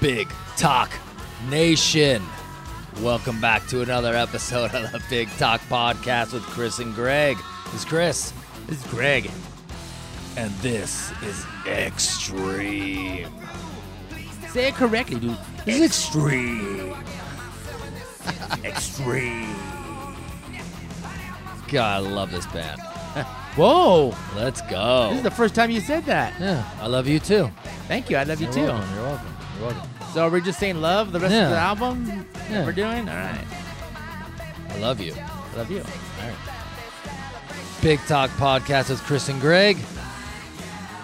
Big Talk Nation. Welcome back to another episode of the Big Talk Podcast with Chris and Greg. This is Chris. This is Greg. And this is extreme. Say it correctly, dude. This is extreme. Extreme. God, I love this band. Whoa. Let's go. This is the first time you said that. yeah, I love you too. Thank you. I love you You're too. welcome. You're welcome. You're welcome. So we're just saying love the rest Yeah. of the album Yeah. we're doing? All right. I love you. I love you. All right. Big Talk Podcast with Chris and Greg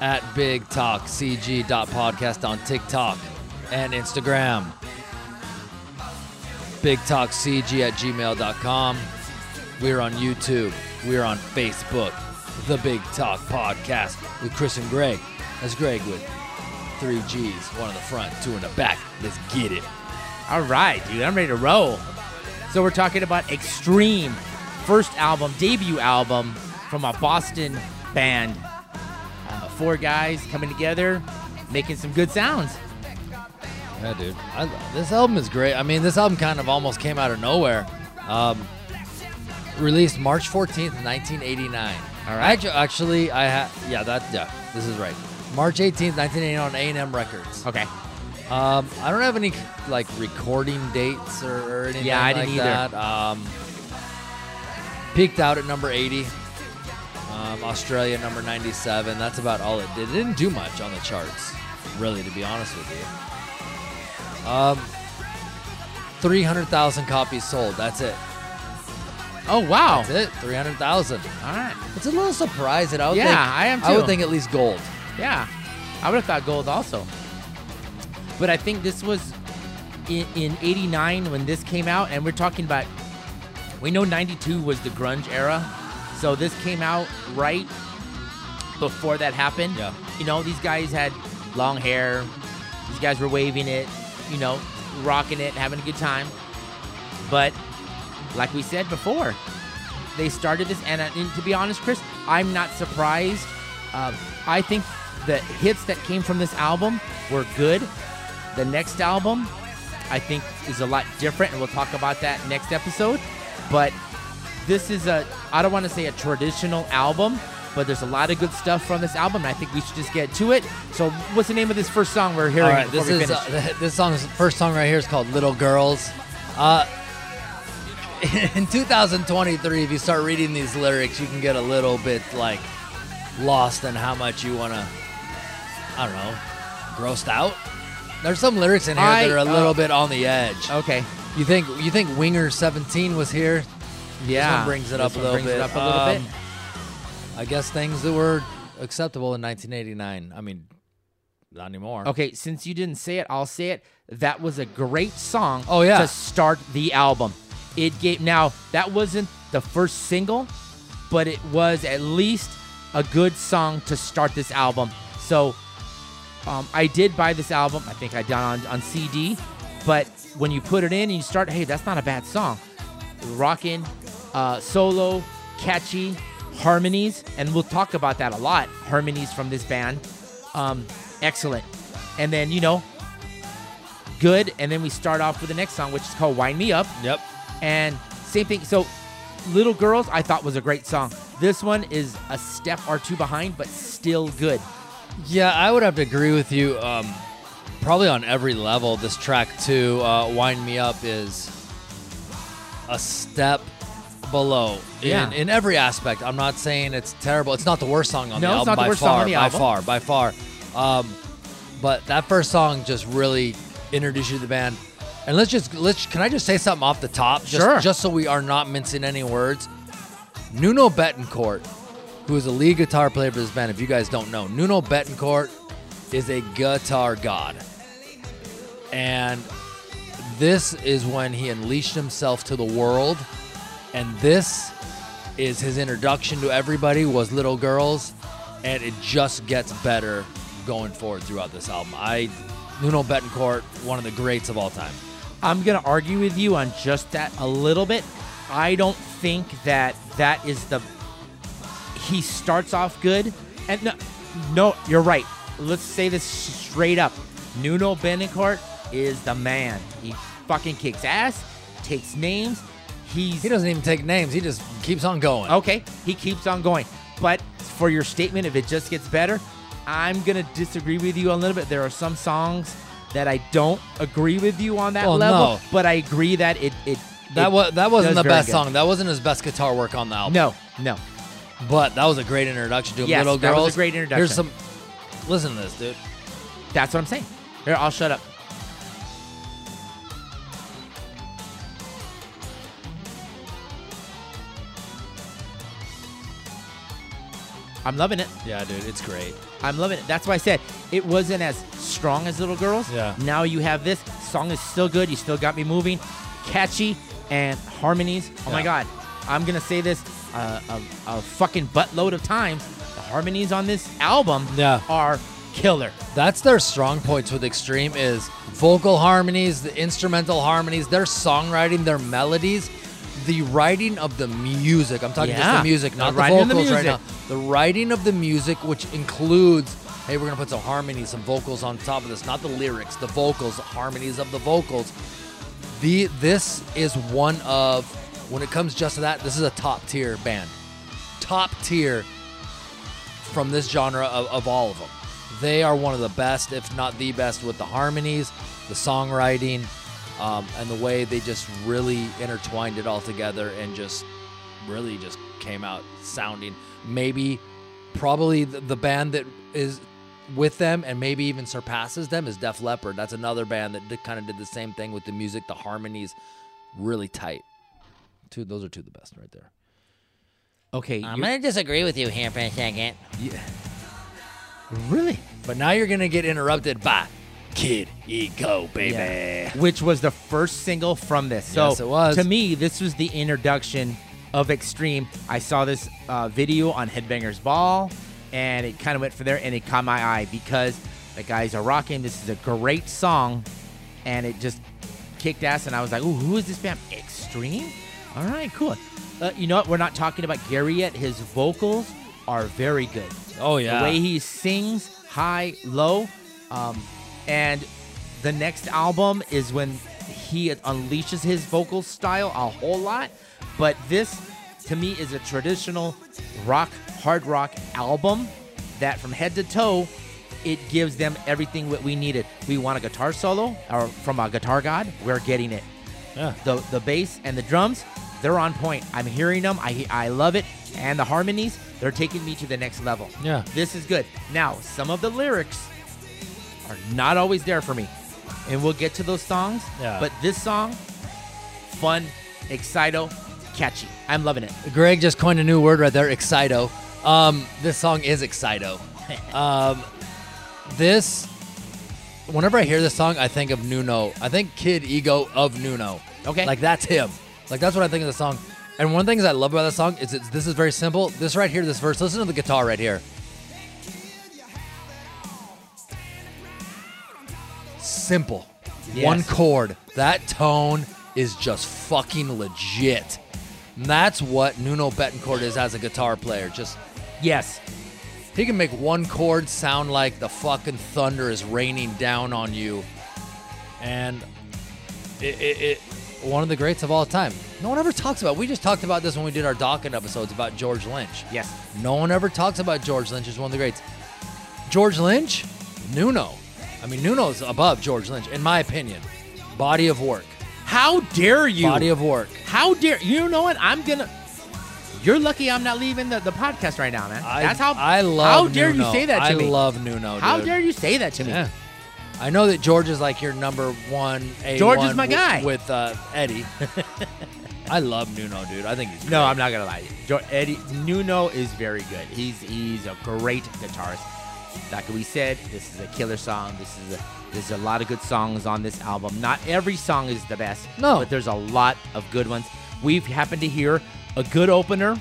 at Big Talk on TikTok and Instagram. Big Talk CG at gmail.com. We're on YouTube. We're on Facebook. The Big Talk Podcast with Chris and Greg. That's Greg with three G's, one in the front, two in the back. Let's get it. All right, dude. I'm ready to roll. So we're talking about Extreme, first album, debut album from a Boston band. Uh, four guys coming together, making some good sounds. Yeah, dude. I, this album is great. I mean, this album kind of almost came out of nowhere. Um, released March 14th, 1989. All right. Actu- Actually, I had, yeah, that, yeah, this is right. March 18th, 1989 on A&M Records. Okay. Um, I don't have any, like, recording dates or, or anything Yeah, I like didn't either. that. Um, peaked out at number 80. Um, Australia, number 97. That's about all it did. It didn't do much on the charts, really, to be honest with you. Um, 300,000 copies sold. That's it. Oh, wow. That's it. 300,000. All right. It's a little surprise that I would Yeah, think. I am too. I would think at least gold. Yeah, I would have thought gold also. But I think this was in, in 89 when this came out, and we're talking about, we know 92 was the grunge era. So this came out right before that happened. Yeah. You know, these guys had long hair, these guys were waving it, you know, rocking it, having a good time. But like we said before, they started this, and, uh, and to be honest, Chris, I'm not surprised. Um, I think the hits that came from this album were good. The next album, I think, is a lot different, and we'll talk about that next episode. But this is a, I don't want to say a traditional album, but there's a lot of good stuff from this album, and I think we should just get to it. So, what's the name of this first song we're hearing All right, this is uh, this song's first song right here is called "Little Girls." Uh, in 2023, if you start reading these lyrics, you can get a little bit like lost in how much you want to. I don't know, grossed out. There's some lyrics in here I- that are a little uh, bit on the edge. okay. You think you think Winger 17 was here? Yeah. This one brings it up This a one little brings bit. it up a little Um, bit. I guess things that were acceptable in 1989. I mean, not anymore. Okay, since you didn't say it, I'll say it. That was a great song. Oh, yeah. to start the album. It gave now that wasn't the first single, but it was at least a good song to start this album. So, um, I did buy this album. I think I done on on CD, but when you put it in and you start, hey, that's not a bad song. Rocking, uh, solo, catchy, harmonies, and we'll talk about that a lot. Harmonies from this band, um, excellent. And then you know, good. And then we start off with the next song, which is called "Wind Me Up." Yep. And same thing. So, Little Girls, I thought was a great song. This one is a step or two behind, but still good. Yeah, I would have to agree with you. Um, probably on every level, this track too, uh, "Wind Me Up" is a step below in, Yeah. in every aspect. I'm not saying it's terrible. It's not the worst song on No, the it's album not the by worst far. song on the by album. far, by far. Um, but that first song just really introduced you to the band. And let's just let's can I just say something off the top? Just, Sure. Just so we are not mincing any words. Nuno Bettencourt, who is a lead guitar player for this band, if you guys don't know, Nuno Bettencourt is a guitar god. And this is when he unleashed himself to the world. And this is his introduction to everybody was Little Girls. And it just gets better going forward throughout this album. I Nuno Bettencourt, one of the greats of all time. I'm gonna argue with you on just that a little bit. I don't think that that is the. He starts off good, and no, no, you're right. Let's say this straight up. Nuno Bettencourt is the man. He fucking kicks ass, takes names. He's He doesn't even take names. He just keeps on going. okay. He keeps on going. But for your statement, if it just gets better, I'm gonna disagree with you a little bit. There are some songs that I don't agree with you on that Well, level, no. but I agree that it it that was that wasn't the best song. That wasn't his best guitar work on the album. No, no. But that was a great introduction to. Yes, Little that was a great introduction. Here's some. Listen to this, dude. That's what I'm saying. Here, I'll shut up. I'm loving it. Yeah, dude, it's great. I'm loving it. That's why I said it wasn't as strong as Little Girls. Yeah. Now you have this song is still good. You still got me moving, catchy, and harmonies. Oh my God, I'm gonna say this uh, a, a fucking buttload of times. The harmonies on this album Yeah. are killer. That's their strong points with Extreme is vocal harmonies, the instrumental harmonies, their songwriting, their melodies, the writing of the music. I'm talking just the music, not the, the vocals right now. The writing of the music, which includes, hey, we're gonna put some harmonies, some vocals on top of this, not the lyrics, the vocals, the harmonies of the vocals. The this is one of when it comes just to that, this is a top tier band. Top tier from this genre of, of all of them. They are one of the best, if not the best, with the harmonies, the songwriting, um, and the way they just really intertwined it all together and just really just came out sounding maybe probably the, the band that is with them and maybe even surpasses them is Def Leppard. That's another band that did, kind of did the same thing with the music, the harmonies, really tight. Two, those are two of the best right there. Okay, I'm gonna disagree with you here for a second. yeah. really. But now you're gonna get interrupted by Kid Ego, baby. Yeah. Which was the first single from this. So Yes, it was. to me, this was the introduction of Extreme. I saw this uh, video on Headbangers Ball, and it kind of went for there, and it caught my eye because the guys are rocking. This is a great song, and it just kicked ass. And I was like, "Ooh, who is this band? Extreme? All right, cool." Uh, you know what? We're not talking about Gary yet. His vocals are very good. Oh yeah. The way he sings high, low. Um, and the next album is when he unleashes his vocal style a whole lot. But this, to me, is a traditional rock, hard rock album that from head to toe, it gives them everything that we needed. We want a guitar solo or from a guitar god, we're getting it yeah. the the bass and the drums they're on point i'm hearing them i i love it and the harmonies they're taking me to the next level Yeah. this is good now some of the lyrics are not always there for me and we'll get to those songs Yeah. but this song fun excito catchy i'm loving it Greg just coined a new word right there, excito. Um, this song is excito. um, this, whenever I hear this song, I think of Nuno. I think Kid Ego of Nuno. Okay. Like that's him. Like that's what I think of the song. And one of the things I love about the song is it's, this is very simple. This right here, this verse. Listen to the guitar right here. Simple. Yes. One chord. That tone is just fucking legit. And that's what Nuno Bettencourt is as a guitar player. Just yes he can make one chord sound like the fucking thunder is raining down on you. And it, it, it one of the greats of all time. No one ever talks about. We just talked about this when we did our Dokken episodes about George Lynch. yes No one ever talks about George Lynch as one of the greats. George Lynch, Nuno. I mean, Nuno's above George Lynch, in my opinion. Body of work. how dare you Body of work. How dare you know what? I'm gonna. You're lucky I'm not leaving the, the podcast right now, man. I, That's how I love. How dare Nuno. you say that to I me? I love Nuno. how dude. dare you say that to me? Yeah. I know that George is like your number one. A1 George is my guy. with uh, Eddie. I love Nuno, dude. I think he's No. I'm not gonna lie. to you. Jo- Eddie Nuno is very good. He's he's a great guitarist. Like we said, this is a killer song. This is a there's a lot of good songs on this album. Not every song is the best. No. but there's a lot of good ones. We've happened to hear a good opener,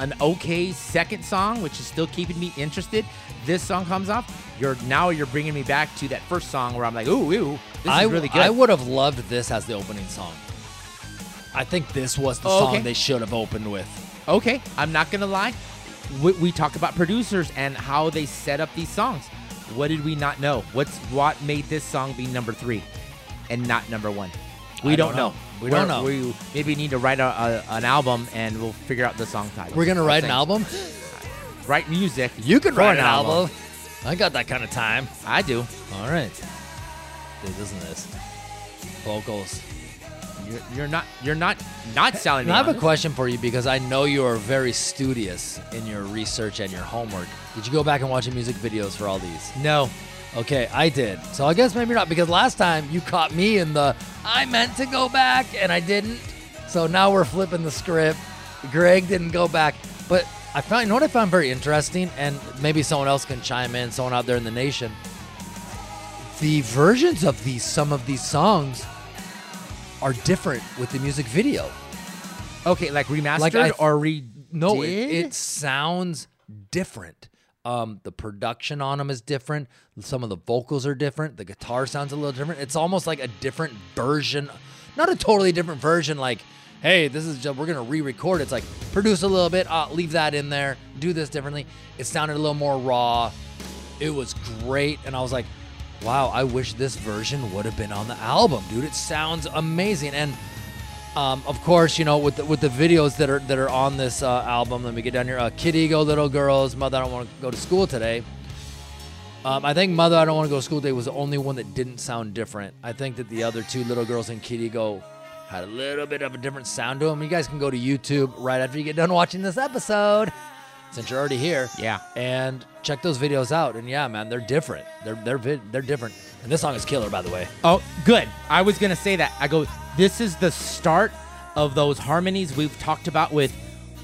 an okay second song, which is still keeping me interested. This song comes off. You're now you're bringing me back to that first song where I'm like, ooh, ooh, this I, is really good. I would have loved this as the opening song. I think this was the Oh, song okay. they should have opened with. Okay, I'm not gonna lie. We, we talk about producers and how they set up these songs. What did we not know? What's what made this song be number three? and not number one? We don't, don't know. know. We don't know. We maybe need to write a, a, an album and we'll figure out the song title. We're gonna write an album. Write music. You can write an album. I got that kind of time. I do. All right. Dude, listen to this. Vocals. You're, you're not. You're not. Not selling me. I have on a question for you because I know you are very studious in your research and your homework. Did you go back and watch the music videos for all these? No. Okay, I did. So I guess maybe not because last time you caught me in the I meant to go back and I didn't. So now we're flipping the script. Greg didn't go back, but I found you know what I found very interesting, and maybe someone else can chime in. Someone out there in the nation. The versions of these some of these songs are different with the music video. Okay, like remastered Like I- or re. No, it, it sounds different. Um, the production on them is different. Some of the vocals are different. The guitar sounds a little different. It's almost like a different version, not a totally different version. Like, hey, this is just we're gonna re-record. It's like produce a little bit, uh, leave that in there, do this differently. It sounded a little more raw. It was great, and I was like, wow, I wish this version would have been on the album, dude. It sounds amazing, and um, of course, you know with the, with the videos that are that are on this uh, album. Let me get down here. Uh, Kid Ego, Little Girls, Mother, I don't want to go to school today. Um, I think Mother, I don't want to go to school today was the only one that didn't sound different. I think that the other two, Little Girls and Kid Ego, had a little bit of a different sound to them. You guys can go to YouTube right after you get done watching this episode, since you're already here. Yeah. And check those videos out. And yeah, man, they're different. They're they're vid- they're different. And this song is killer, by the way. Oh, good. I was gonna say that. I go. This is the start of those harmonies we've talked about with,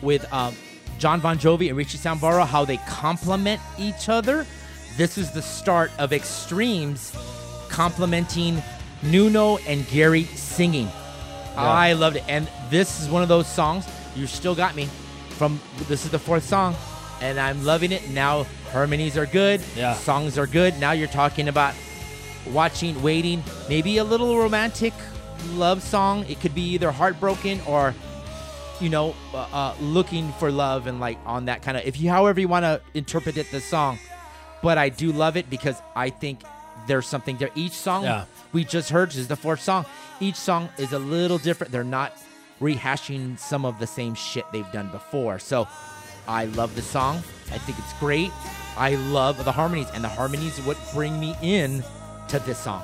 with um, John Bon Jovi and Richie Sambora. How they complement each other. This is the start of Extremes complementing Nuno and Gary singing. I loved it, and this is one of those songs. You still got me. From this is the fourth song, and I'm loving it. Now harmonies are good. Yeah. Songs are good. Now you're talking about watching, waiting, maybe a little romantic love song. It could be either heartbroken or, you know, uh, uh, looking for love and like on that kind of. If you, however you want to interpret it, the song. But I do love it because I think there's something there. Each song Yeah. we just heard this is the fourth song. Each song is a little different. They're not rehashing some of the same shit they've done before. So I love the song. I think it's great. I love the harmonies, and the harmonies what bring me in to this song.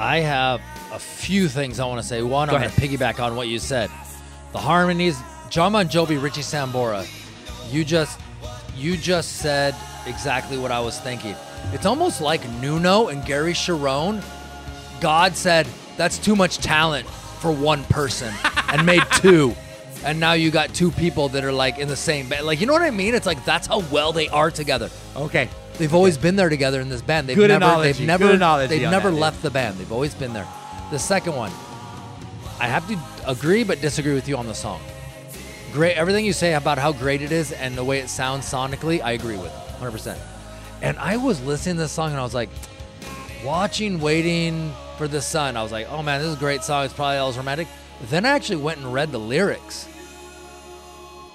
I have a few things I want to say. One, Go I'm going to piggyback on what you said. The harmonies, John Bon Jovi, Richie Sambora. You just, you just said exactly what I was thinking. It's almost like Nuno and Gary Cherone. God said that's too much talent for one person, and made two. And now you got two people that are like in the same band. Like, you know what I mean? It's like that's how well they are together. Okay. They've always been there together in this band. They've Good never, analogy, they've never, good analogy they've on never that, dude. left the band. They've always been there. The second one, I have to agree but disagree with you on the song. Great, everything you say about how great it is and the way it sounds sonically, I agree with 100. percent And I was listening to this song and I was like, watching, waiting for the sun. I was like, oh man, this is a great song. It's probably all romantic. Then I actually went and read the lyrics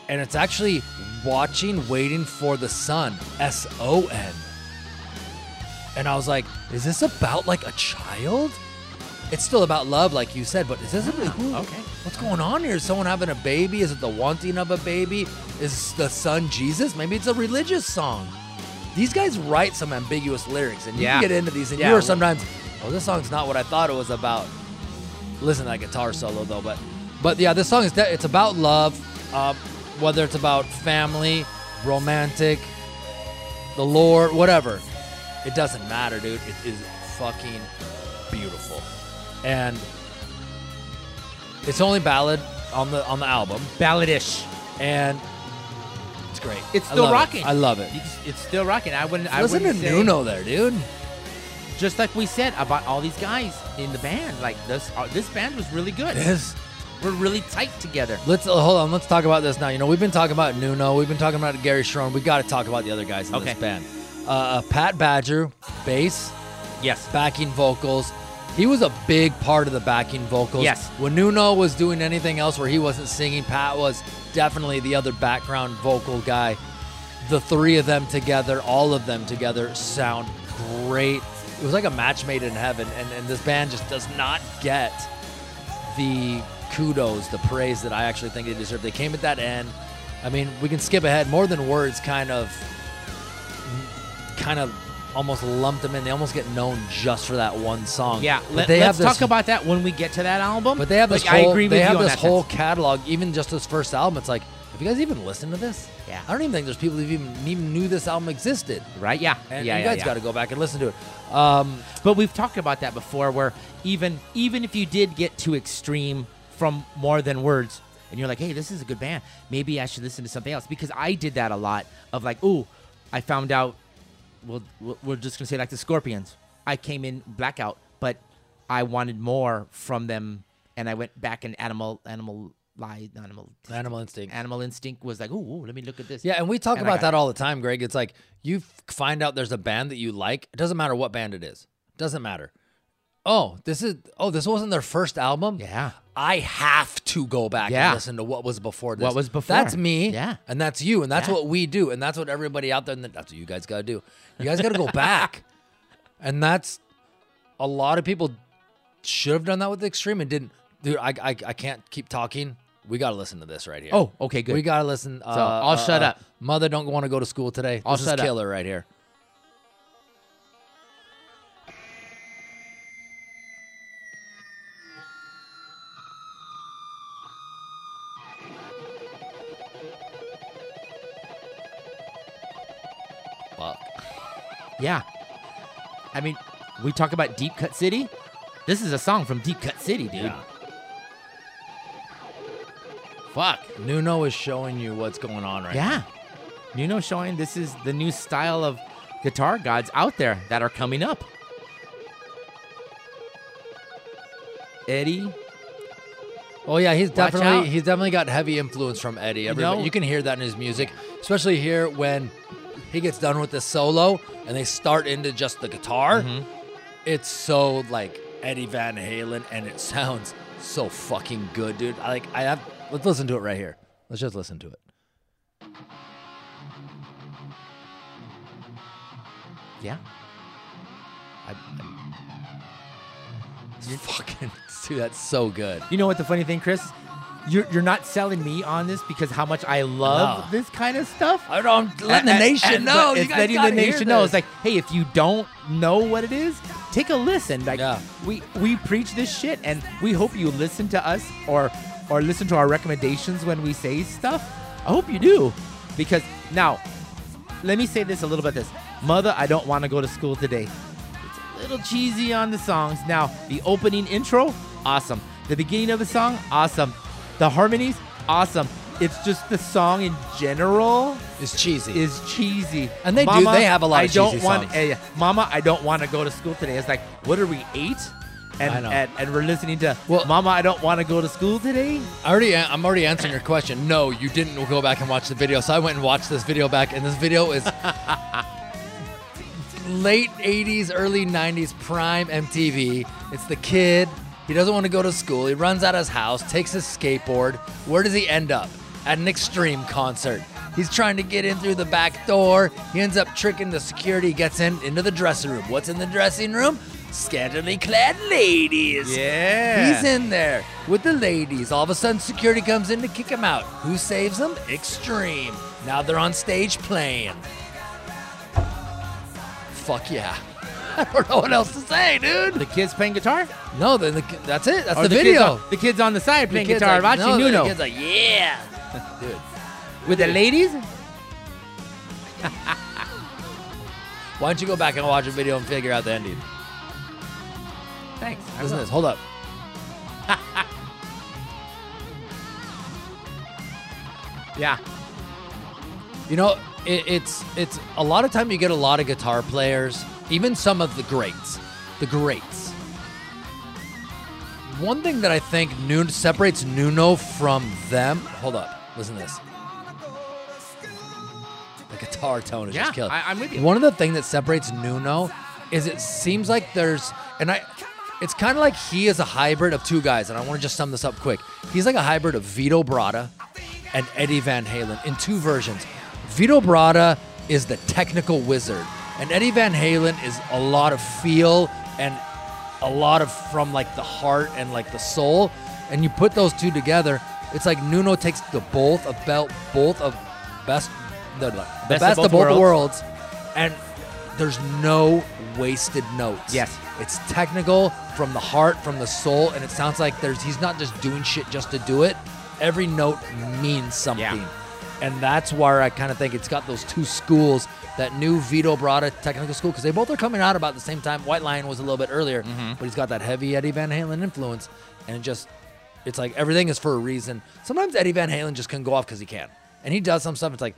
and it's actually watching, waiting for the sun. S O N. And I was like, is this about like a child? It's still about love, like you said, but is this who, okay. What's going on here? Is someone having a baby? Is it the wanting of a baby? Is the son Jesus? Maybe it's a religious song. These guys write some ambiguous lyrics, and you Yeah. can get into these, and Yeah. you are sometimes, oh, this song's not what I thought it was about. Listen to that guitar solo though, but but yeah, this song is de- it's about love, uh, whether it's about family, romantic, the Lord, whatever. It doesn't matter, dude. It is fucking beautiful, and it's only ballad on the on the album, Balladish. and it's great. It's I still it. rocking. I love it. It's still rocking. I wouldn't. I Listen to wouldn't say, Nuno there, dude. Just like we said about all these guys in the band. Like this, uh, this band was really good. This. We're really tight together. Let's uh, hold on. Let's talk about this now. You know, we've been talking about Nuno. We've been talking about Gary Cherone. We got to talk about the other guys in Okay. this band. Uh, uh, Pat Badger, bass, Yes. backing vocals. He was a big part of the backing vocals. Yes. When Nuno was doing anything else where he wasn't singing, Pat was definitely the other background vocal guy. The three of them together, all of them together, sound great. it was like a match made in heaven, and, and this band just does not get the kudos, the praise that I actually think they deserve. They came at that end. I mean, we can skip ahead. More than words, kind of, kind of, almost lumped them in. They almost get known just for that one song. Yeah, but let, us talk about that when we get to that album. But they have this Like, whole. I agree with they have this whole sense. catalog. Even just this first album, it's like, have you guys even listened to this? Yeah. I don't even think there's people who even even knew this album existed. right? Yeah, And yeah, you yeah, guys yeah. got to go back and listen to it. Um, But we've talked about that before, where even even if you did get too extreme from more than words, and you're like, hey, this is a good band, maybe I should listen to something else because I did that a lot. Of like, ooh, I found out. Well, we're just gonna say like the Scorpions. I came in blackout, but I wanted more from them, and I went back and animal animal lie animal Animal Instinct. animal instinct was like, ooh, ooh, let me look at this. Yeah, and we talk And about that all the time, Greg. It's like you find out there's a band that you like. It doesn't matter what band it is. Doesn't matter. Oh, this is oh, this wasn't their first album. Yeah. I have to go back Yeah. and listen to what was before this. What was before. That's me. Yeah. And that's you. And that's Yeah. what we do. And that's what everybody out there. And that's what you guys got to do. You guys got to go back. And that's a lot of people should have done that with the Extreme and didn't. Dude, I I, I can't keep talking. We got to listen to this right here. Oh, okay, good. We got to listen. Uh, I'll uh, shut uh, up. Mother don't want to go to school today. I'll this shut is up. killer right here. Yeah. I mean, we talk about Deep Cut City. This is a song from Deep Cut City, dude. Yeah. Fuck. Nuno is showing you what's going on right now. Yeah. You know, showing this is the new style of guitar gods out there that are coming up. Eddie. Oh yeah, he's Watch definitely out. he's definitely got heavy influence from Eddie. Everybody, know- you can hear that in his music, especially here when he gets done with the solo and they start into just the guitar. Mm-hmm. It's so like Eddie Van Halen, and it sounds so fucking good, dude. I like I have. Let's listen to it right here. Let's just listen to it. Yeah. I, I, fucking dude, that's so good. You know what the funny thing, Chris? You're, you're not selling me on this because how much I love No. this kind of stuff. I don't letting the nation and- know. It's letting the nation know. It's like, hey, if you don't know what it is, take a listen. Like Yeah. we we preach this shit, and we hope you listen to us or or listen to our recommendations when we say stuff. I hope you do, because now, let me say this a little bit. This mother, I don't want to go to school today. It's a little cheesy on the songs. Now, the opening intro, awesome. The beginning of the song, awesome. The harmonies, awesome. It's just the song in general is cheesy. is cheesy. And they do- they have a lot I of don't cheesy want, songs. eh, Mama, I don't want to go to school today. It's like, what are we eight? And and, and we're listening to Well- Mama, I don't want to go to school today. I already, I'm already answering your question. No, you didn't go back and watch the video. So I went and watched this video back, and this video is late 80s, early 90s prime MTV. It's the kid. He doesn't want to go to school. He runs out of his house, takes his skateboard. Where does he end up? At an extreme concert. He's trying to get in through the back door. He ends up tricking the security, gets in into the dressing room. What's in the dressing room? Scantily clad ladies. Yeah. He's in there with the ladies. All of a sudden, security comes in to kick him out. Who saves him? Extreme. Now they're on stage playing. Fuck yeah. I don't know what else to say, dude. The kids playing guitar. No, then the, that's it. That's Or the, kids video. on- the kids on the side The playing kid's guitar, like, watching no, Nuno The kid's like, yeah. Dude, with the ladies. why don't you go back and watch a video and figure out the ending? Thanks. I Listen to this. Hold up. Yeah. You know, it, it's it's a lot of time you get a lot of guitar players, even some of the greats, the greats. One thing that I think Nuno separates Nuno from them. Hold up, listen to this. The guitar tone is Yeah, just killer. I- I'm with you. One of the things that separates Nuno is it seems like there's, and I, it's kind of like he is a hybrid of two guys, and I want to just sum this up quick. He's like a hybrid of Vito Bratta and Eddie Van Halen in two versions. Vito Bratta is the technical wizard. And Eddie Van Halen is a lot of feel and a lot of from like the heart and like the soul. And you put those two together, it's like Nuno takes the both of belt both of best the, the best, of both, worlds. and there's no wasted notes. Yes. It's technical from the heart, from the soul, and it sounds like there's he's not just doing shit just to do it. Every note means something. Yeah. And that's where I kind of think it's got those two schools, that new Vito Bratta technical school, because they both are coming out about the same time. White Lion was a little bit earlier, mm-hmm. but he's got that heavy Eddie Van Halen influence, and it just, it's like everything is for a reason. Sometimes Eddie Van Halen just can go off because he can, and he does some stuff. It's like,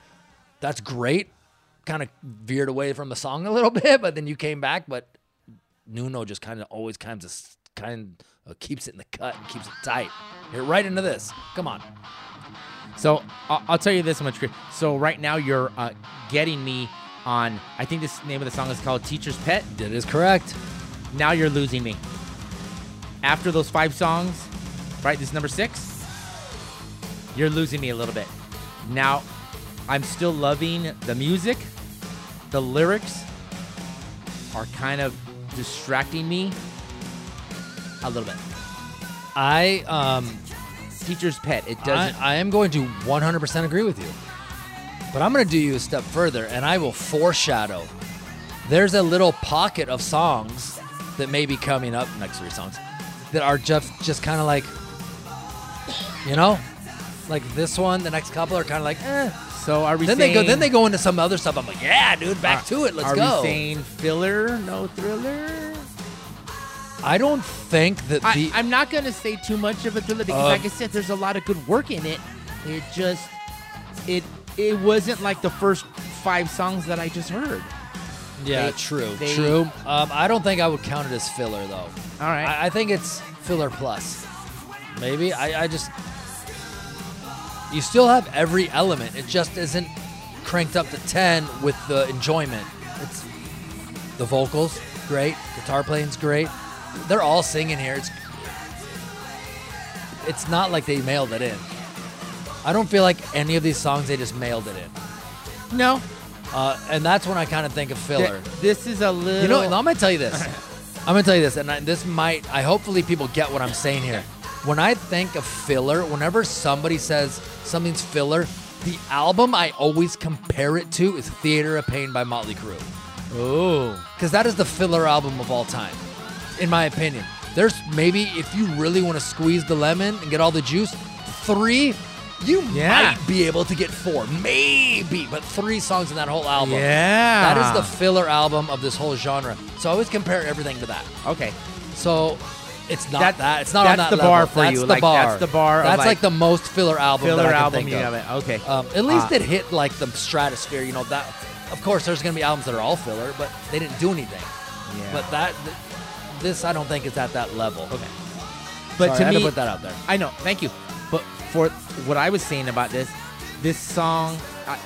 that's great, kind of veered away from the song a little bit, but then you came back. But Nuno just kind of always kind of kind of keeps it in the cut and keeps it tight. Here, right into this. Come on. So I'll, I'll tell you this much. So right now you're uh, getting me on. I think this name of the song is called "Teacher's Pet." That is correct. Now you're losing me. After those five songs, right? This is number six. You're losing me a little bit. Now, I'm still loving the music. The lyrics are kind of distracting me a little bit. I um Teacher's Pet. It doesn't. I am going to 100% agree with you. But I'm going to do you a step further and I will foreshadow. There's a little pocket of songs that may be coming up, next three songs, that are just, just kind of like, you know? Like this one, the next couple are kind of like, eh. so are we Then saying? they go. Then they go into some other stuff. I'm like, yeah, dude, back to it. Let's are go. we saying filler? No thriller. I don't think that I, the. I'm not gonna say too much of a thriller because, Uh, like I said, there's a lot of good work in it. It just, it, it wasn't like the first five songs that I just heard. yeah, they- true, they- true. Um, I don't think I would count it as filler though. All right. I, I think it's filler plus. Maybe I, I just you still have every element. It just isn't cranked up to ten with the enjoyment. It's the vocals great, guitar playing's great. They're all singing here. It's it's not like they mailed it in. I don't feel like any of these songs they just mailed it in, no, uh, and that's when I kind of think of filler. th- this is a little. You know, I'm gonna tell you this. I'm gonna tell you this, and I, this might. I hopefully people get what I'm saying here. When I think of filler, whenever somebody says something's filler, the album I always compare it to is Theater of Pain by Motley Crue, oh, because that is the filler album of all time, in my opinion. There's maybe if you really want to squeeze the lemon and get all the juice, three. You Yeah. might be able to get four, maybe, but three songs in that whole album. yeah. That is the filler album of this whole genre. So I always compare everything to that. okay. So it's not That- that. It's not on that's that the bar level. for that's you. The Like, bar. that's the bar That's like, like, the most filler album. Filler that I can album. You of. have it. Okay. Um, at least Uh, it hit like the stratosphere. You know that. Of course, there's gonna be albums that are all filler, but they didn't do anything. Yeah. But that, th- this I don't think is at that level. Okay. But Sorry, to I had me, to put that out there. I know. Thank you. But for what I was saying about this, this song uh,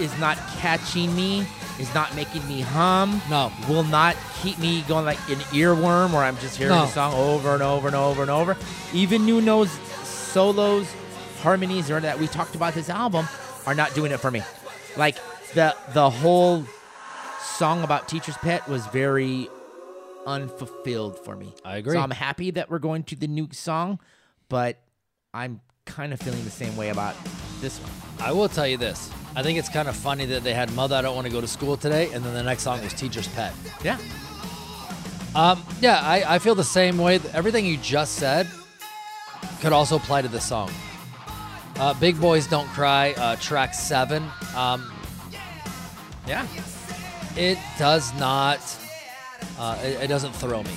is not catching me. Is not making me hum. No. Will not keep me going like an earworm where I'm just hearing No. the song over and over and over and over. Even Nuno's solos, harmonies, or that we talked about this album are not doing it for me. Like the the whole song about Teacher's Pet was very unfulfilled for me. I agree. So I'm happy that we're going to the new song, but I'm kind of feeling the same way about this one. I will tell you this. I think it's kind of funny that they had "Mother, I Don't Want to Go to School Today," and then the next song was "Teacher's Pet." Yeah. Um, yeah, I, I feel the same way. Everything you just said could also apply to this song. Uh, Big Boys Don't Cry, uh, track seven. Um, Yeah. it does not. Uh, it, it doesn't throw me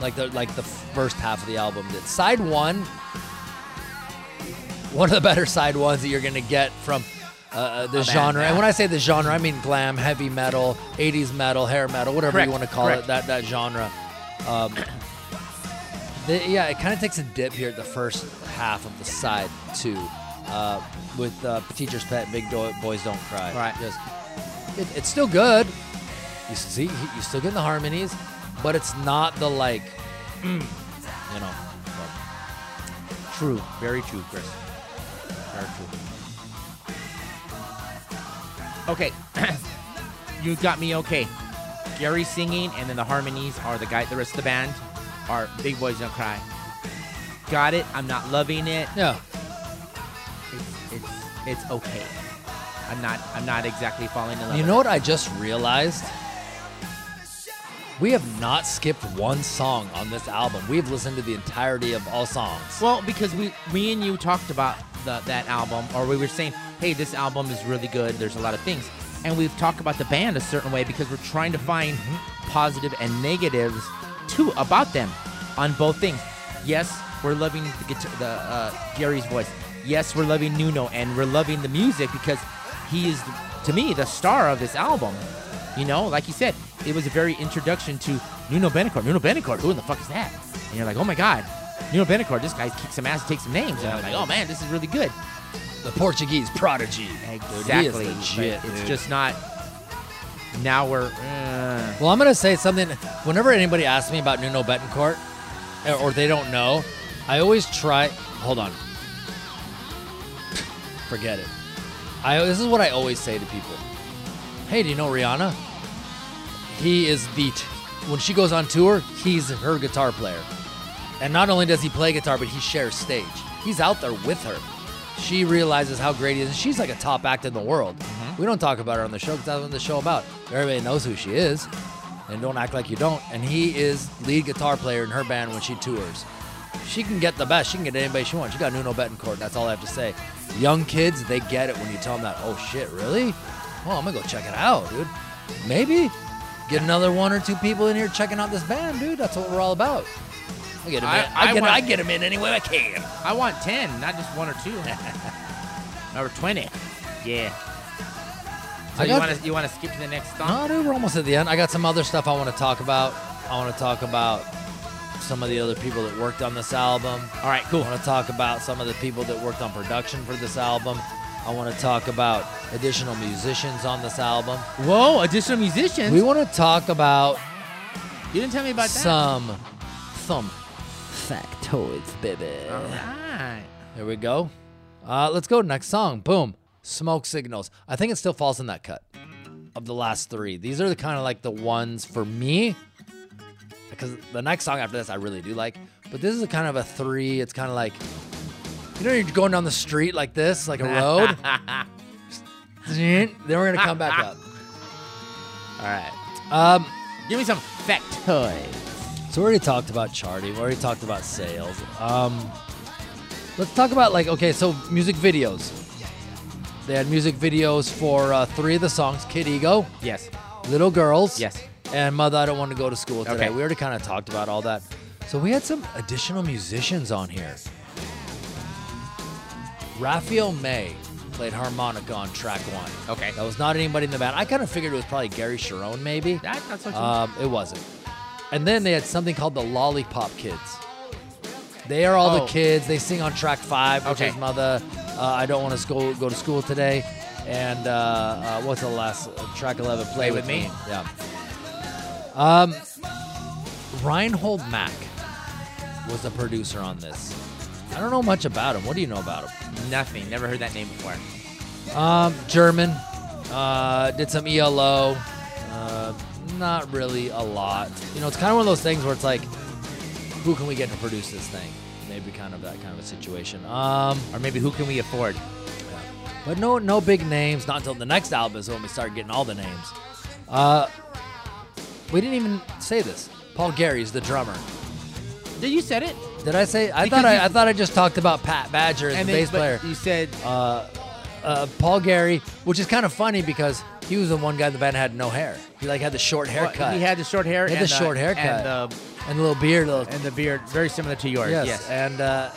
like the like the first half of the album did. Side one, one of the better side ones that you're gonna get from uh, uh, the A band, genre. And when I say the genre, I mean glam, heavy metal, 80s metal, hair metal, whatever Correct, you want to call correct. it. That that genre. Um, the, yeah, it kind of takes a dip here at the first half of the side too, uh, with uh, Teacher's Pet, Big Do- Boys Don't Cry. Right. Just it, it's still good. You see, you still get the harmonies, but it's not the like, mm, you know. but- True. Very true, Chris. Very true. Okay. you got me okay. Gary singing, and then the harmonies are the guy. The rest of the band are Big Boys Don't Cry. Got it. I'm not loving it. Yeah. It's it's it's okay. I'm not I'm not exactly falling in love. You know what I just realized? We have not skipped one song on this album. We've listened to the entirety of all songs. Well, because we, me and you talked about the, that album, or we were saying, hey, this album is really good. There's a lot of things, and we've talked about the band a certain way because we're trying to find positive and negatives too about them on both things. Yes, we're loving the guitar, the uh, Gary's voice. Yes, we're loving Nuno, and we're loving the music because he is, to me, the star of this album. You know, like you said, it was a very introduction to Nuno Bettencourt. Nuno Bettencourt, who in the fuck is that? And you're like, oh my god, Nuno Bettencourt, this guy kicks some ass, takes some names. And I'm like, oh man, this is really good. The Portuguese prodigy. Exactly. Legit, it's dude. just not. Now we're. Uh, Well, I'm gonna say something. Whenever anybody asks me about Nuno Bettencourt, or- or they don't know, I always try. Hold on. Forget it. I. This is what I always say to people. Hey, do you know Rihanna? He is the. T- when she goes on tour, he's her guitar player. And not only does he play guitar, but he shares stage. He's out there with her. She realizes how great he is. and She's like a top act in the world. Mm-hmm. We don't talk about her on the show because that's what the show about. Everybody knows who she is, and don't act like you don't. And he is lead guitar player in her band when she tours. She can get the best. She can get anybody she wants. She got Nuno Bettencourt. That's all I have to say. Young kids, they get it when you tell them that. Oh shit, really? Oh, I'm gonna go check it out, dude. Maybe get another one or two people in here checking out this band, dude. That's what we're all about. I get 'em I- in. I, I get, want- I get 'em in any way I can. I want 10, not just one or two. or 20. Yeah. So I you got- want to you want to skip to the next song? No, dude, we're almost at the end. I got some other stuff I want to talk about. I want to talk about some of the other people that worked on this album. All right, cool. I want to talk about some of the people that worked on production for this album. I want to talk about additional musicians on this album. Whoa, additional musicians. We want to talk about you didn't tell me about that. some some factoids, baby. All right. Here we go. Uh, let's go next song. Boom. Smoke signals. I think it still falls in that cut of the last three. These are the kind of like the ones for me. Because the next song after this I really do like. But this is a kind of a three. It's kind of like you know you're going down the street like this, like a road. then we're gonna come back up. All right. Um, Give me some factoids. So we already talked about charting. We already talked about sales. Um, let's talk about like okay, so music videos. They had music videos for uh, three of the songs: "Kid Ego," Yes. "Little Girls," Yes. and "Mother, I Don't Want to Go to School Today." Okay. We already kind of talked about all that. So we had some additional musicians on here. Raphael May played harmonica on track one. Okay. That was not anybody in the band. I kind of figured it was probably Gary Cherone, maybe. That, that's what you Um, it wasn't. And then they had something called the Lollipop Kids. They are all Oh. the kids. They sing on track five, which Okay. is Mother. Uh, I don't want to go go to school today. And uh, uh, what's the last uh, track eleven? Play, with, me. Yeah. Um, Reinhold Mack was the producer on this. I don't know much about him. What do you know about him? Nothing. Never heard that name before. Um, German. Uh, did some ELO. Uh, not really a lot. You know, it's kind of one of those things where it's like, who can we get to produce this thing? Maybe kind of that kind of a situation. Um, Or maybe who can we afford? but no, no big names. Not until the next album is when we start getting all the names. Uh, we didn't even say this. Paul Geary's the drummer. Did you said it? Did I say? I Because thought I, I thought I just talked about Pat Badger as and the bass player. You said uh, uh, Paul Geary, which is kind of funny because he was the one guy in the band that had no hair. He like had the short well, haircut he had the short hair. He had and the short haircut. and the and the little beard. Little, and the beard, very similar to yours. yes, Yes. and uh,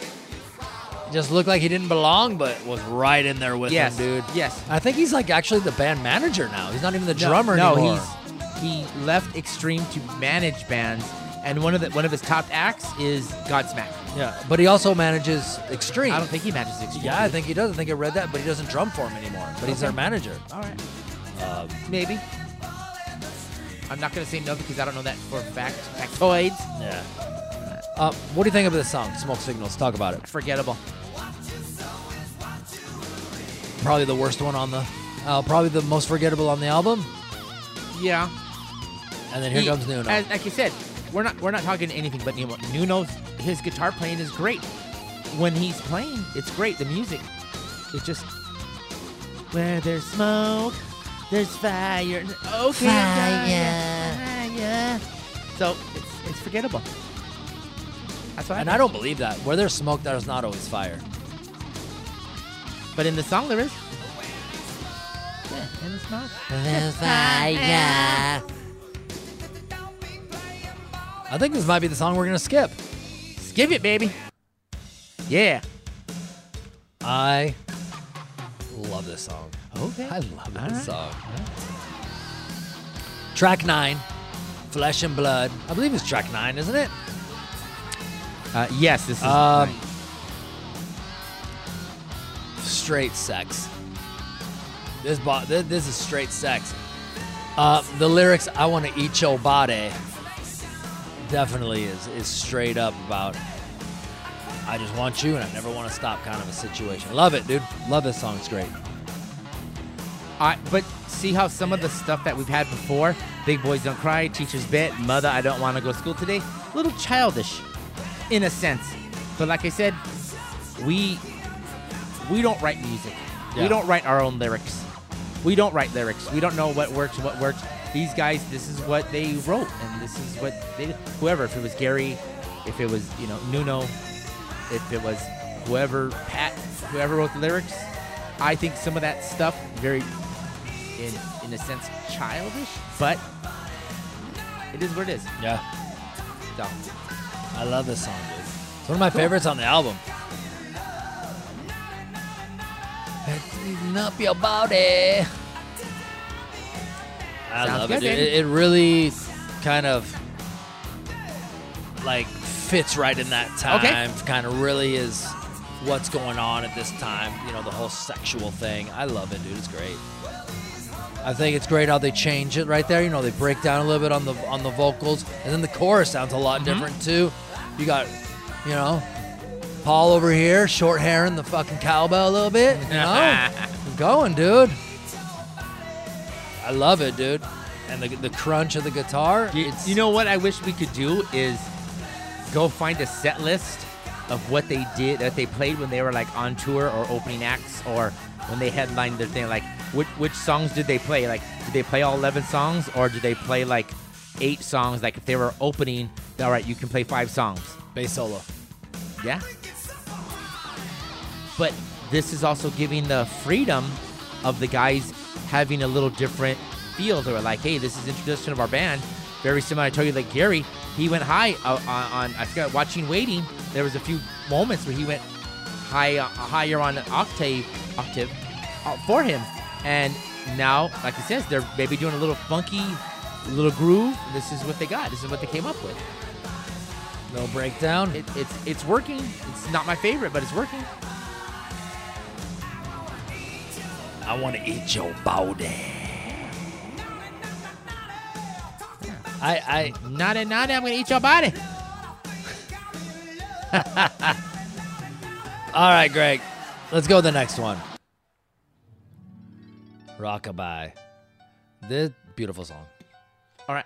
just looked like he didn't belong, but was right in there with Yes, him, dude. yes. I think he's like actually the band manager now. He's not even the No, drummer no, anymore. he's he left Extreme to manage bands, and one of the one of his top acts is Godsmack. yeah, but he also manages Extreme. I don't think he manages Extreme. yeah, I think he does. I think I read that, but he doesn't drum for him anymore. But he's Okay. their manager. All right, Um, maybe. I'm not gonna say no because I don't know that for fact. Factoids. yeah. Uh, what do you think of this song, Smoke Signals? Talk about it. Forgettable. Probably the worst one on the, uh, probably the most forgettable on the album. Yeah. And then here He- comes Nuno. As, like you said, we're not we're not talking anything but Nuno. Nuno's his guitar playing is great. When he's playing, it's great. The music, it's just where there's smoke, there's fire. Okay, fire. fire. So it's it's forgettable. That's why. and I, I don't believe that. Where there's smoke, there's not always fire. But in the song there is. Yeah, in the song. The fire. I think this might be the song we're gonna skip. Skip it, baby. Yeah. I love this song. Okay. I love this right. song. Track nine, Flesh and Blood. I believe it's track nine, isn't it? Uh, yes, this is. Um, straight sex. This, bo- this this is straight sex. Uh, the lyrics "I want to eat your body" definitely is is straight up about I just want you and I never want to stop kind of a situation. Love it, dude. Love this song. It's great. I, but see how some of the stuff that we've had before, Big Boys Don't Cry, Teacher's Pet, Mother, I Don't Want to Go to School Today, a little childish in a sense. But like I said, we we don't write music. We don't write our own lyrics. We don't write lyrics. We don't know what works, what works. These guys, this is what they wrote, and this is what they, whoever, if it was Gary, if it was, you know, Nuno, if it was whoever, Pat, whoever wrote the lyrics, I think some of that stuff very, in in a sense, childish, but it is what it is. Yeah, So, I love this song, dude. It's one of my favorites on the album. Up your body. I Sounds love good, it. dude. baby. It, it really kind of like fits right in that time. Okay. Kind of really is what's going on at this time. You know, the whole sexual thing. I love it, dude. It's great. I think it's great how they change it right there. You know, they break down a little bit on the on the vocals, and then the chorus sounds a lot mm-hmm. different too. You got, you know, Paul over here, short hair and the fucking cowbell a little bit. You know, going, dude. I love it, dude. And the, the crunch of the guitar. You, you know what I wish we could do is go find a set list of what they did that they played when they were like on tour or opening acts or when they headlined their thing. Like which which songs did they play? Like did they play all eleven songs or did they play like eight songs? Like if they were opening, all right, you can play five songs. bass solo. Yeah. But this is also giving the freedom of the guys having a little different feel. They were like, hey, this is introduction of our band. Very similar. I told you, like Gary, he went high uh, on, on, I forgot, watching Waiting. There was a few moments where he went high, uh, higher on octave, octave uh, for him. And now, like he says, they're maybe doing a little funky, little groove. This is what they got. This is what they came up with. No breakdown. It, it's it's working. It's not my favorite, but it's working. I want to eat your body. I, I, Naughty, naughty, I'm gonna eat your body. all right, Greg. Let's go to the next one. Rockabye. This beautiful song. All right,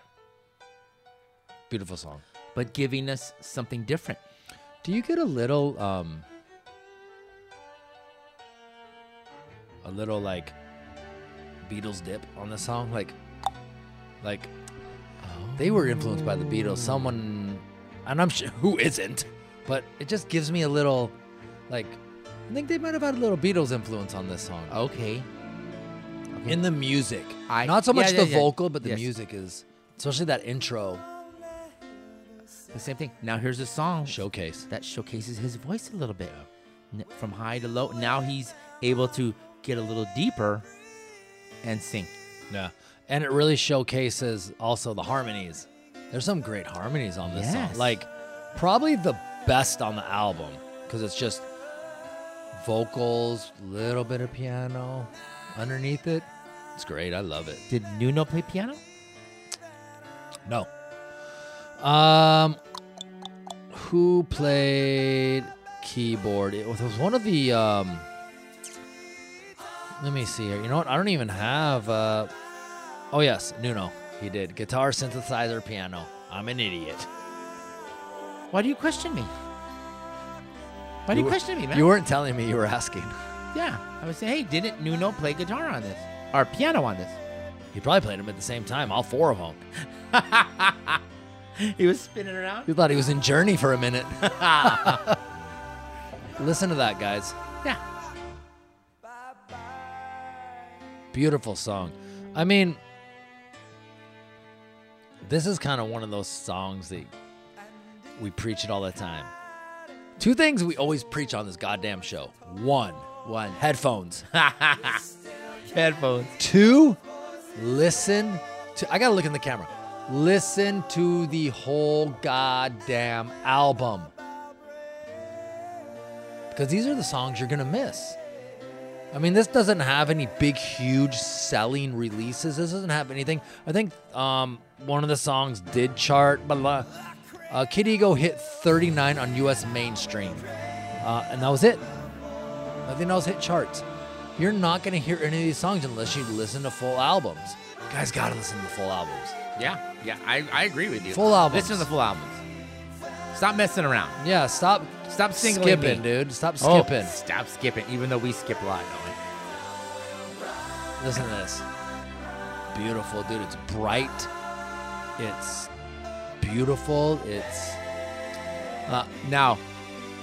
Beautiful song. but giving us something different. Do you get a little, um, a little like Beatles dip on the song? Like, like they were influenced by the Beatles. Someone, and I'm sure who isn't, but it just gives me a little, like, I think they might have had a little Beatles influence on this song. Okay. Okay. In the music, I- not so much yeah, the yeah. vocal, but the Yes. music is, especially that intro the same thing. Now here's a song showcase. that showcases his voice a little bit, from high to low. Now he's able to get a little deeper and sing. Yeah. And it really showcases also the harmonies. There's some great harmonies on this song. Like probably the best on the album because it's just vocals, little bit of piano underneath it. It's great. I love it. Did Nuno play piano? No. Um who played keyboard? It was, it was one of the um Let me see here. You know what? I don't even have uh Oh yes, Nuno. He did. Guitar, synthesizer, piano. I'm an idiot. Why do you question me? Why do you were- question me, man? You weren't telling me you were asking. yeah, I would say, hey, didn't Nuno play guitar on this or piano on this? He probably played them at the same time, all four of them. he was spinning around. You thought he was in Journey for a minute. Listen to that, guys. Yeah. Beautiful song. I mean, this is kind of one of those songs that we preach it all the time. Two things we always preach on this goddamn show. One, One. headphones. Headphones. Two, listen to I gotta look in the camera. Listen to the whole goddamn album. Because these are the songs you're gonna miss. I mean, this doesn't have any big, huge selling releases. This doesn't have anything. I think um, one of the songs did chart, blah, blah. Uh, Kid Ego hit 39 on US mainstream. Uh, and that was it. Nothing else hit charts. You're not going to hear any of these songs unless you listen to full albums. You guys got to listen to full albums. Yeah, yeah, I, I agree with you. Full albums. Listen to the full albums. Stop messing around. Yeah, stop Stop singling skipping, me. dude. Stop Oh, skipping. stop skipping, even though we skip a lot, don't we? Listen to this. Beautiful, dude. It's bright. It's beautiful. It's Uh, now,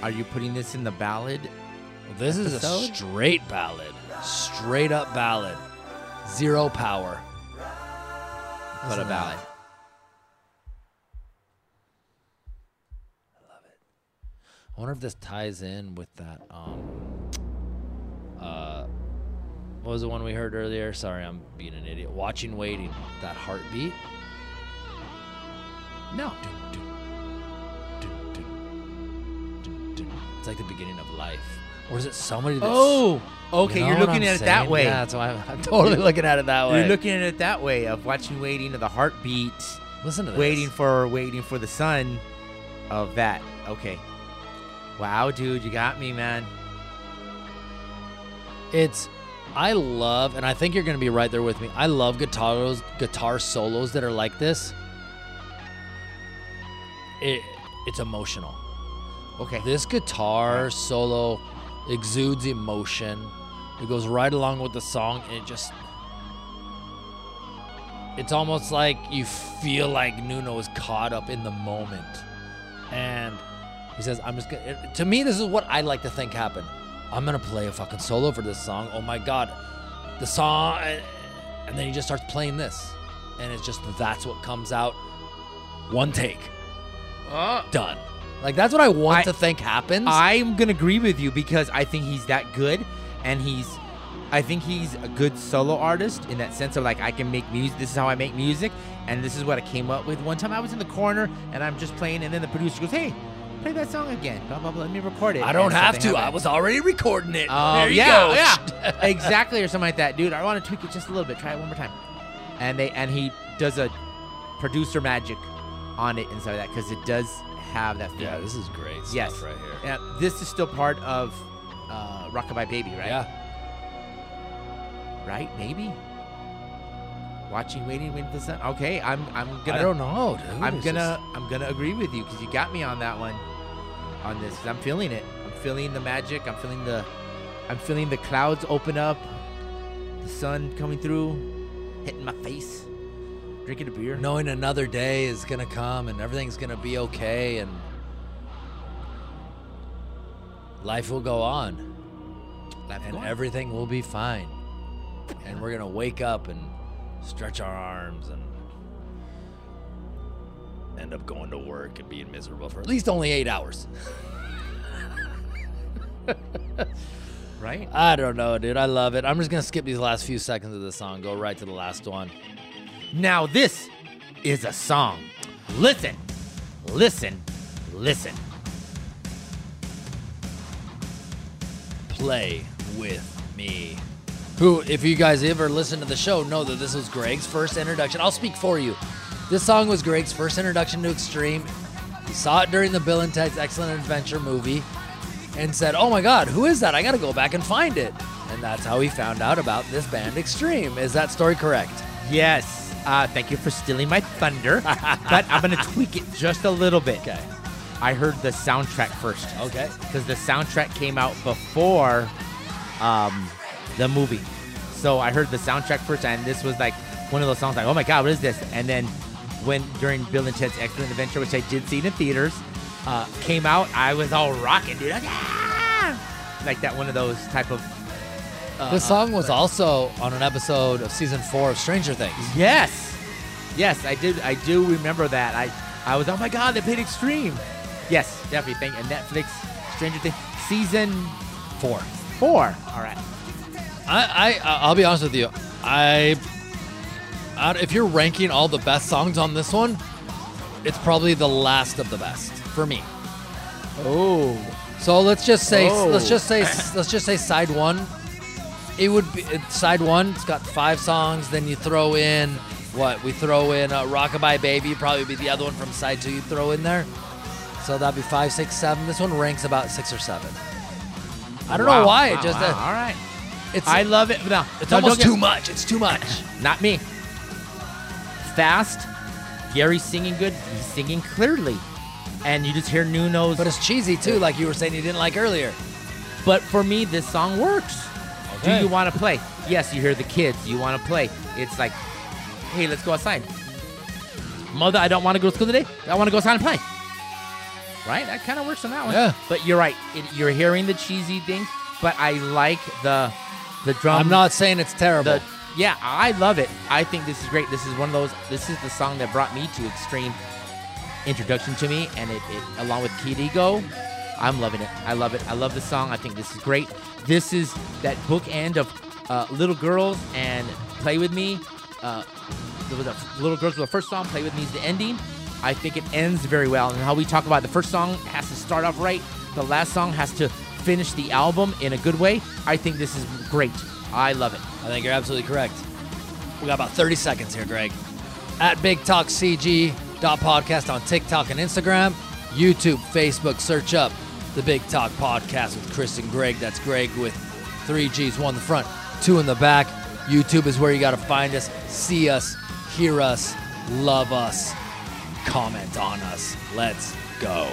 are you putting this in the ballad? this is a straight ballad. Straight up ballad. Zero power. But a ballad. I wonder if this ties in with that um uh what was the one we heard earlier? Sorry, I'm being an idiot. Watching waiting. That heartbeat. No. It's like the beginning of life. Or is it somebody that's Oh, okay. You know are looking at it that way. Yeah, that's why I'm, I'm totally looking at it that way. You're looking at it that way of watching, waiting to the heartbeat, Listen to this. waiting for, waiting for the sun, of that. Okay. Wow, dude, you got me, man. It's I love, and I think you're gonna be right there with me. I love guitars, guitar solos that are like this. It, it's emotional. Okay. This guitar solo exudes emotion. It goes right along with the song, and it just. It's almost like you feel like Nuno is caught up in the moment. And he says, I'm just gonna. To me, this is what I like to think happened. I'm gonna play a fucking solo for this song. Oh my god. The song. Uh, and then he just starts playing this. And it's just, that's what comes out. One take. Uh. Done. Like, that's what I want I- to think happens. I'm gonna agree with you because I think he's that good, and he's, I think he's a good solo artist in that sense of like I can make music. This is how I make music, and this is what I came up with. One time I was in the corner and I'm just playing, and then the producer goes, "Hey, play that song again." Blah blah blah. Let me record it. I don't have to. it. I was already recording it. Oh there you yeah, go. yeah, exactly, or something like that, dude. I want to tweak it just a little bit. Try it one more time, and they and he does a producer magic on it and stuff like that because it does have that feel. Yeah, this is great stuff Yes. right here. And this is still part of uh, Rockabye Baby, right? Yeah. Right? Maybe. Watching, waiting, waiting for the sun. Okay, I'm I'm gonna I don't know, dude. I'm gonna I'm gonna agree with you because you got me on that one. On this. I'm feeling it. I'm feeling the magic. I'm feeling the I'm feeling the clouds open up, the sun coming through, hitting my face. Drinking a beer. knowing another day is gonna come and everything's gonna be okay and life will go on Life and going. everything will be fine. And we're gonna wake up and stretch our arms and end up going to work and being miserable for at least only eight hours. right? I don't know, dude. I love it. I'm just gonna skip these last few seconds of the song, go right to the last one. Now this is a song. Listen, listen, listen. Play with me. Who, if you guys ever listen to the show, know that this was Greg's first introduction. I'll speak for you. This song was Greg's first introduction to Extreme. He saw it during the Bill and Ted's Excellent Adventure movie and said, Oh my God, who is that? I gotta go back and find it. And that's how he found out about this band Extreme. Is that story correct? Yes, Uh, thank you for stealing my thunder, but I'm gonna tweak it just a little bit. Okay. I heard the soundtrack first Okay. because the soundtrack came out before um, the movie. So I heard the soundtrack first, and this was like one of those songs like, oh my god, what is this? And then when during Bill and Ted's Excellent Adventure, which I did see in theaters, uh, came out, I was all rocking, dude. Like, "Ah!" like that, one of those type of. Uh, This song was also on an episode of season four of Stranger Things. Yes, yes, I did. I do remember that. I, I was, oh my god, they played Extreme. Yes, definitely. Thank and Netflix, Stranger Things, season Four. four. All right. I, I I'll be honest with you. I, I if you're ranking all the best songs on this one, it's probably the last of the best for me. Oh, So let's just say Oh. let's just say let's just say side one. It would be side one. It's got five songs. Then you throw in what we throw in uh, "Rockabye Baby." Probably be the other one from side two. You throw in there. So that'd be five, six, seven. This one ranks about six or seven. I don't know why. it just uh, all right. It's I love it. No, it's no, almost too much. It's too much. Not me. Fast. Gary's singing good. He's singing clearly, and you just hear Nuno's. But it's cheesy too, like you were saying you didn't like earlier. But for me, this song works. Okay. Do you want to play? Yes, you hear the kids. You want to play. It's like, hey, let's go outside. Mother, I don't want to go to school today. I want to go outside and play. Right? That kind of works on that one. Yeah. But you're right. It, you're hearing the cheesy things, but I like the the drum. I'm not saying it's terrible. the yeah, I love it. I think this is great. This is one of those. This is the song that brought me to Extreme introduction to me, and it, it along with Kid Ego, I'm loving it. I love it. I love the song. I think this is great. This is that bookend of uh, little girls and Play with Me. Uh, was little girls were the first song. Play with Me is the ending. I think it ends very well. And how we talk about the first song has to start off right. The last song has to finish the album in a good way. I think this is great. I love it. I think you're absolutely correct. We got about 30 seconds here, Greg. At Big Talk CG podcast on TikTok and Instagram, YouTube, Facebook. Search up the Big Talk Podcast with Chris and Greg. That's Greg with three G's, one in the front, two in the back. YouTube is where you got to find us, see us, hear us, love us, comment on us. Let's go.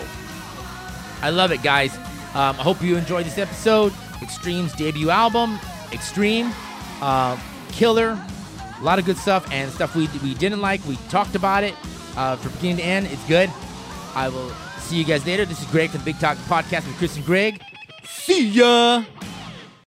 I love it, guys. Um, I hope you enjoyed this episode. Extreme's debut album, Extreme, uh, Killer, a lot of good stuff and stuff we, we didn't like. We talked about it uh, from beginning to end. It's good. I will see you guys later. This is Greg from the Big Talk Podcast with Chris and Greg. See ya.